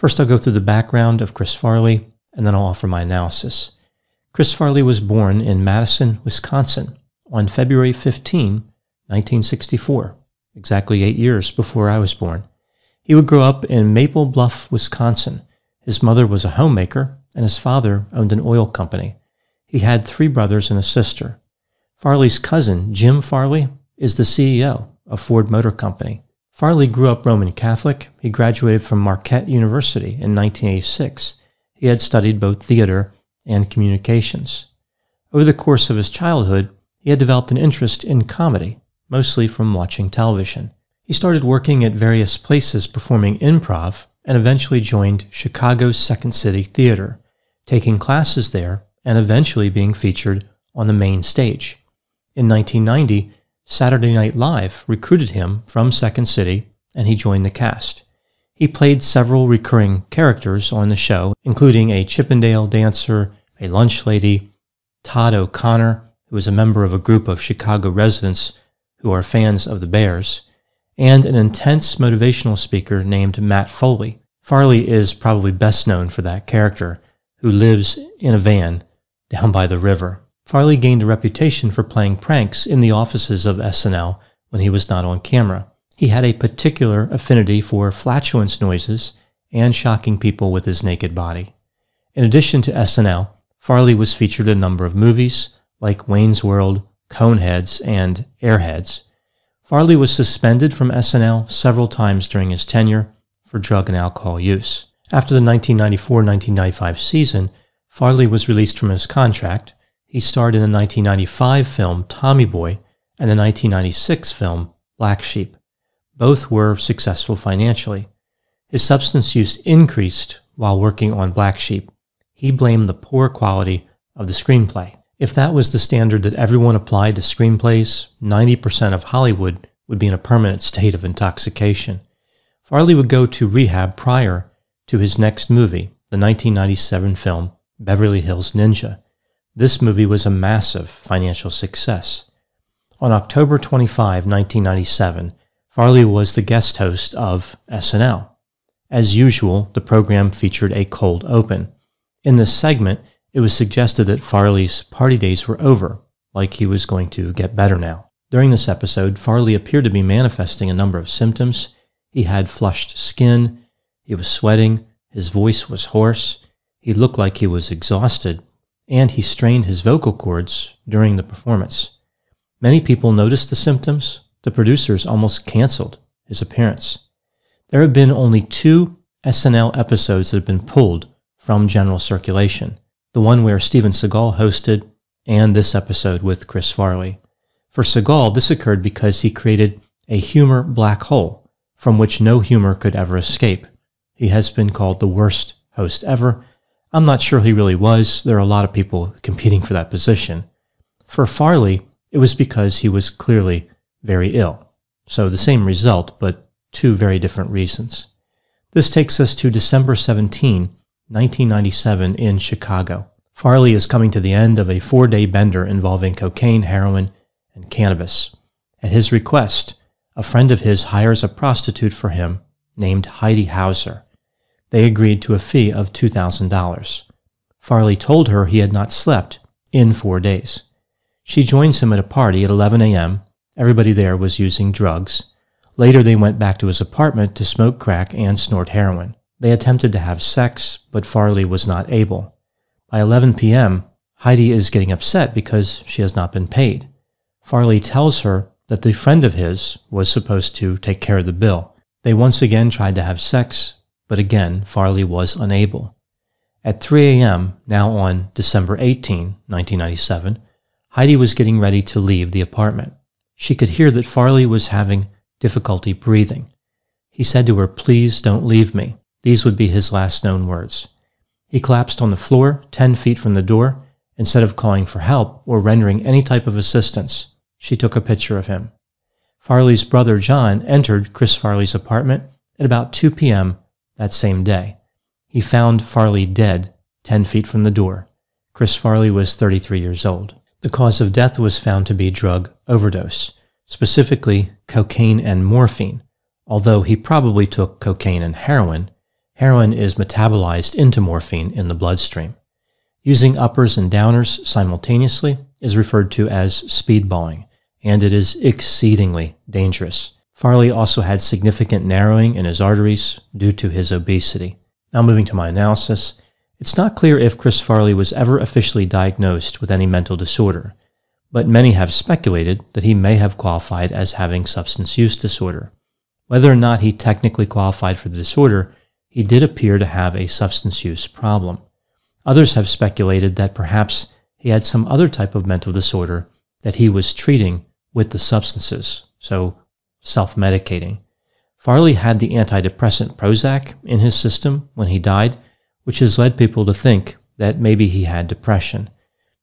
First, I'll go through the background of Chris Farley, and then I'll offer my analysis. Chris Farley was born in Madison, Wisconsin on February 15, 1964, exactly eight years before I was born. He would grow up in Maple Bluff, Wisconsin. His mother was a homemaker, and his father owned an oil company. He had three brothers and a sister. Farley's cousin, Jim Farley, is the CEO of Ford Motor Company. Farley grew up Roman Catholic. He graduated from Marquette University in 1986. He had studied both theater and communications. Over the course of his childhood, he had developed an interest in comedy, mostly from watching television. He started working at various places performing improv and eventually joined Chicago's Second City Theater, taking classes there and eventually being featured on the main stage. In 1990, Saturday Night Live recruited him from Second City and he joined the cast. He played several recurring characters on the show, including a Chippendale dancer, a lunch lady, Todd O'Connor, who is a member of a group of Chicago residents who are fans of the Bears, and an intense motivational speaker named Matt Foley. Farley is probably best known for that character, who lives in a van down by the river. Farley gained a reputation for playing pranks in the offices of SNL when he was not on camera. He had a particular affinity for flatulence noises and shocking people with his naked body. In addition to SNL, Farley was featured in a number of movies like Wayne's World, Coneheads, and Airheads. Farley was suspended from SNL several times during his tenure for drug and alcohol use. After the 1994 1995 season, Farley was released from his contract he starred in the 1995 film Tommy Boy and the 1996 film Black Sheep. Both were successful financially. His substance use increased while working on Black Sheep. He blamed the poor quality of the screenplay. If that was the standard that everyone applied to screenplays, 90% of Hollywood would be in a permanent state of intoxication. Farley would go to rehab prior to his next movie, the 1997 film Beverly Hills Ninja. This movie was a massive financial success. On October 25, 1997, Farley was the guest host of SNL. As usual, the program featured a cold open. In this segment, it was suggested that Farley's party days were over, like he was going to get better now. During this episode, Farley appeared to be manifesting a number of symptoms. He had flushed skin, he was sweating, his voice was hoarse, he looked like he was exhausted, and he strained his vocal cords during the performance. Many people noticed the symptoms. The producers almost canceled his appearance. There have been only two SNL episodes that have been pulled from general circulation the one where Steven Seagal hosted, and this episode with Chris Farley. For Seagal, this occurred because he created a humor black hole from which no humor could ever escape. He has been called the worst host ever, I'm not sure he really was. There are a lot of people competing for that position. For Farley, it was because he was clearly very ill. So the same result, but two very different reasons. This takes us to December 17, 1997, in Chicago. Farley is coming to the end of a four day bender involving cocaine, heroin, and cannabis. At his request, a friend of his hires a prostitute for him named Heidi Hauser. They agreed to a fee of $2,000. Farley told her he had not slept in four days. She joins him at a party at 11 a.m. Everybody there was using drugs. Later, they went back to his apartment to smoke crack and snort heroin. They attempted to have sex, but Farley was not able. By 11 p.m., Heidi is getting upset because she has not been paid. Farley tells her that the friend of his was supposed to take care of the bill. They once again tried to have sex, but again, Farley was unable. At 3 a.m., now on December 18, 1997, Heidi was getting ready to leave the apartment. She could hear that Farley was having difficulty breathing. He said to her, Please don't leave me. These would be his last known words. He collapsed on the floor, 10 feet from the door. Instead of calling for help or rendering any type of assistance, she took a picture of him. Farley's brother John entered Chris Farley's apartment at about 2 p.m. that same day. He found Farley dead 10 feet from the door. Chris Farley was 33 years old. The cause of death was found to be drug overdose, specifically cocaine and morphine. Although he probably took cocaine and heroin, heroin is metabolized into morphine in the bloodstream. Using uppers and downers simultaneously is referred to as speedballing, and it is exceedingly dangerous. Farley also had significant narrowing in his arteries due to his obesity. Now, moving to my analysis, it's not clear if Chris Farley was ever officially diagnosed with any mental disorder, but many have speculated that he may have qualified as having substance use disorder. Whether or not he technically qualified for the disorder, he did appear to have a substance use problem. Others have speculated that perhaps he had some other type of mental disorder that he was treating with the substances, so self medicating. Farley had the antidepressant Prozac in his system when he died, which has led people to think that maybe he had depression.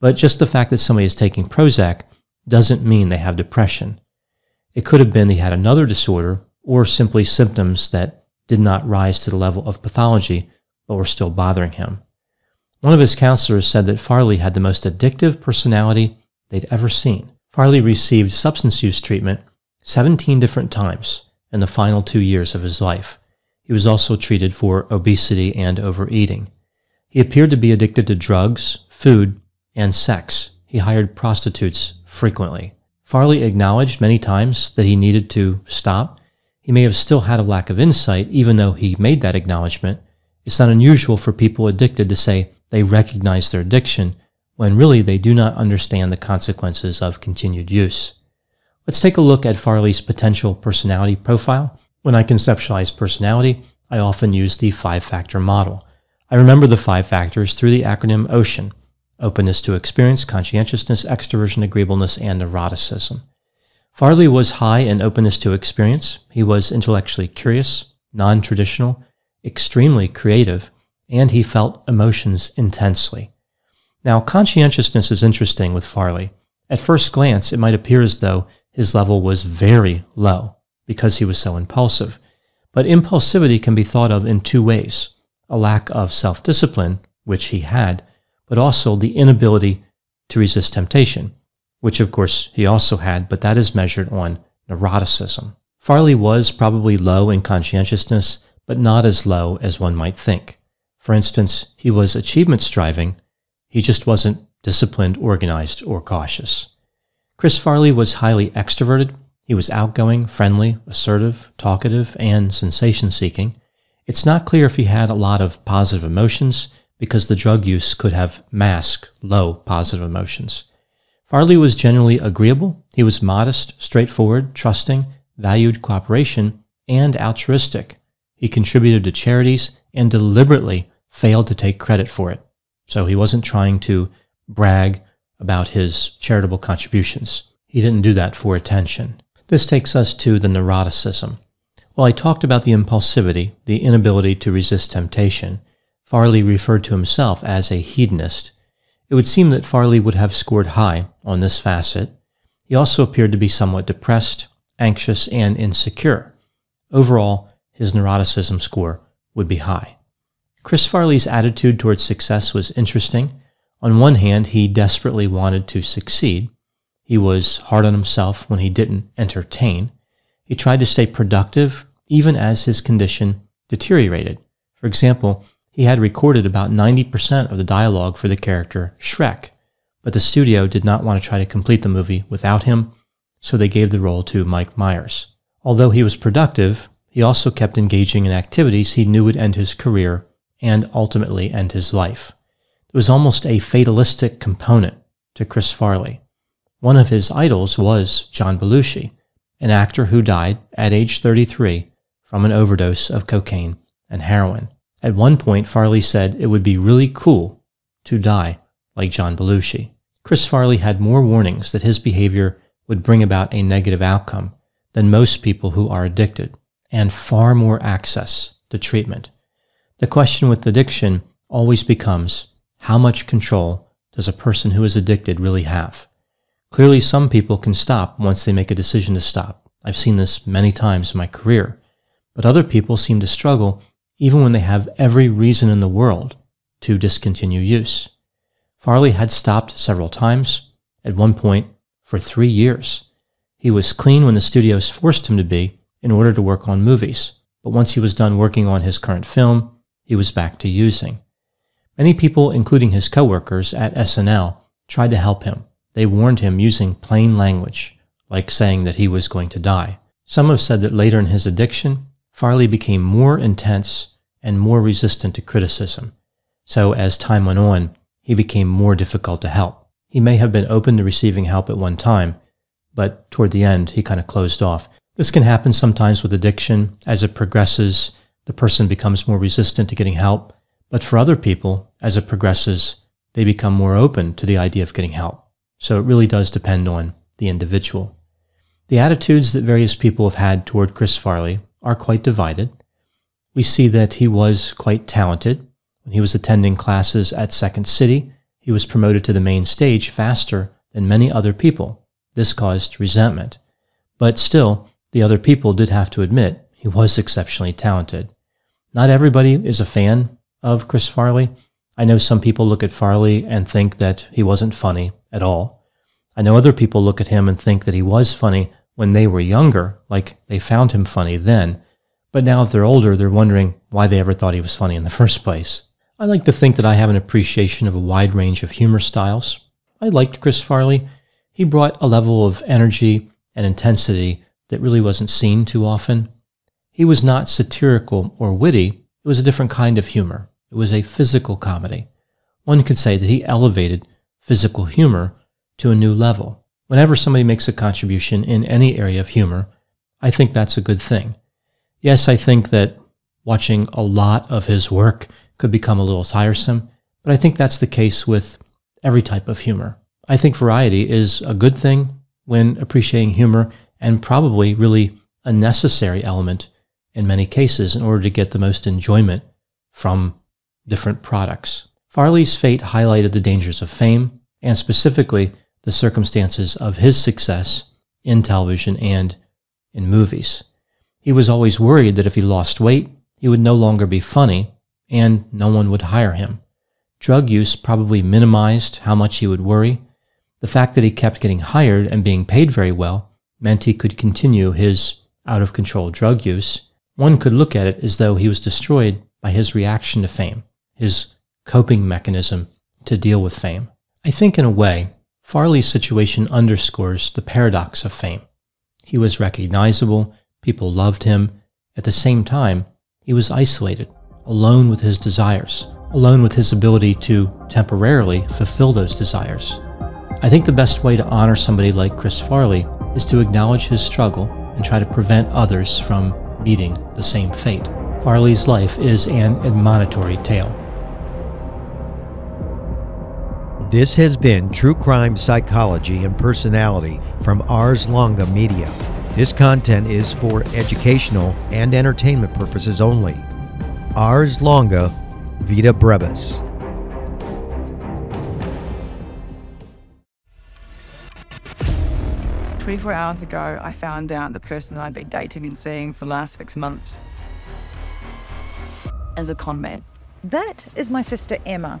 But just the fact that somebody is taking Prozac doesn't mean they have depression. It could have been he had another disorder or simply symptoms that did not rise to the level of pathology but were still bothering him. One of his counselors said that Farley had the most addictive personality they'd ever seen. Farley received substance use treatment 17 different times in the final two years of his life. He was also treated for obesity and overeating. He appeared to be addicted to drugs, food, and sex. He hired prostitutes frequently. Farley acknowledged many times that he needed to stop. He may have still had a lack of insight, even though he made that acknowledgement. It's not unusual for people addicted to say they recognize their addiction when really they do not understand the consequences of continued use. Let's take a look at Farley's potential personality profile. When I conceptualize personality, I often use the five factor model. I remember the five factors through the acronym OCEAN openness to experience, conscientiousness, extroversion, agreeableness, and neuroticism. Farley was high in openness to experience. He was intellectually curious, non traditional, extremely creative, and he felt emotions intensely. Now, conscientiousness is interesting with Farley. At first glance, it might appear as though his level was very low because he was so impulsive. But impulsivity can be thought of in two ways a lack of self discipline, which he had, but also the inability to resist temptation, which of course he also had, but that is measured on neuroticism. Farley was probably low in conscientiousness, but not as low as one might think. For instance, he was achievement striving, he just wasn't disciplined, organized, or cautious. Chris Farley was highly extroverted. He was outgoing, friendly, assertive, talkative, and sensation seeking. It's not clear if he had a lot of positive emotions because the drug use could have masked low positive emotions. Farley was generally agreeable. He was modest, straightforward, trusting, valued cooperation, and altruistic. He contributed to charities and deliberately failed to take credit for it. So he wasn't trying to brag about his charitable contributions. He didn't do that for attention. This takes us to the neuroticism. While I talked about the impulsivity, the inability to resist temptation, Farley referred to himself as a hedonist. It would seem that Farley would have scored high on this facet. He also appeared to be somewhat depressed, anxious, and insecure. Overall, his neuroticism score would be high. Chris Farley's attitude towards success was interesting. On one hand, he desperately wanted to succeed. He was hard on himself when he didn't entertain. He tried to stay productive even as his condition deteriorated. For example, he had recorded about 90% of the dialogue for the character Shrek, but the studio did not want to try to complete the movie without him, so they gave the role to Mike Myers. Although he was productive, he also kept engaging in activities he knew would end his career and ultimately end his life. There was almost a fatalistic component to Chris Farley. One of his idols was John Belushi, an actor who died at age 33 from an overdose of cocaine and heroin. At one point, Farley said it would be really cool to die like John Belushi. Chris Farley had more warnings that his behavior would bring about a negative outcome than most people who are addicted, and far more access to treatment. The question with addiction always becomes how much control does a person who is addicted really have? Clearly, some people can stop once they make a decision to stop. I've seen this many times in my career. But other people seem to struggle even when they have every reason in the world to discontinue use. Farley had stopped several times, at one point for three years. He was clean when the studios forced him to be in order to work on movies, but once he was done working on his current film, he was back to using. Many people, including his coworkers at SNL, tried to help him. They warned him using plain language, like saying that he was going to die. Some have said that later in his addiction, Farley became more intense and more resistant to criticism. So as time went on, he became more difficult to help. He may have been open to receiving help at one time, but toward the end, he kind of closed off. This can happen sometimes with addiction. As it progresses, the person becomes more resistant to getting help. But for other people, as it progresses, they become more open to the idea of getting help. So it really does depend on the individual. The attitudes that various people have had toward Chris Farley are quite divided. We see that he was quite talented. When he was attending classes at Second City, he was promoted to the main stage faster than many other people. This caused resentment. But still, the other people did have to admit he was exceptionally talented. Not everybody is a fan of Chris Farley. I know some people look at Farley and think that he wasn't funny at all. I know other people look at him and think that he was funny when they were younger, like they found him funny then. But now if they're older, they're wondering why they ever thought he was funny in the first place. I like to think that I have an appreciation of a wide range of humor styles. I liked Chris Farley. He brought a level of energy and intensity that really wasn't seen too often. He was not satirical or witty. It was a different kind of humor. It was a physical comedy. One could say that he elevated physical humor to a new level. Whenever somebody makes a contribution in any area of humor, I think that's a good thing. Yes, I think that watching a lot of his work could become a little tiresome, but I think that's the case with every type of humor. I think variety is a good thing when appreciating humor and probably really a necessary element in many cases in order to get the most enjoyment from different products. Farley's fate highlighted the dangers of fame and specifically the circumstances of his success in television and in movies. He was always worried that if he lost weight, he would no longer be funny and no one would hire him. Drug use probably minimized how much he would worry. The fact that he kept getting hired and being paid very well meant he could continue his out of control drug use one could look at it as though he was destroyed by his reaction to fame, his coping mechanism to deal with fame. I think, in a way, Farley's situation underscores the paradox of fame. He was recognizable, people loved him. At the same time, he was isolated, alone with his desires, alone with his ability to temporarily fulfill those desires. I think the best way to honor somebody like Chris Farley is to acknowledge his struggle and try to prevent others from meeting the same fate. Farley's life is an admonitory tale. This has been True Crime Psychology and Personality from Ars Longa Media. This content is for educational and entertainment purposes only. Ars Longa Vita Brevis. 24 hours ago, I found out the person that I'd been dating and seeing for the last six months as a con man. That is my sister Emma.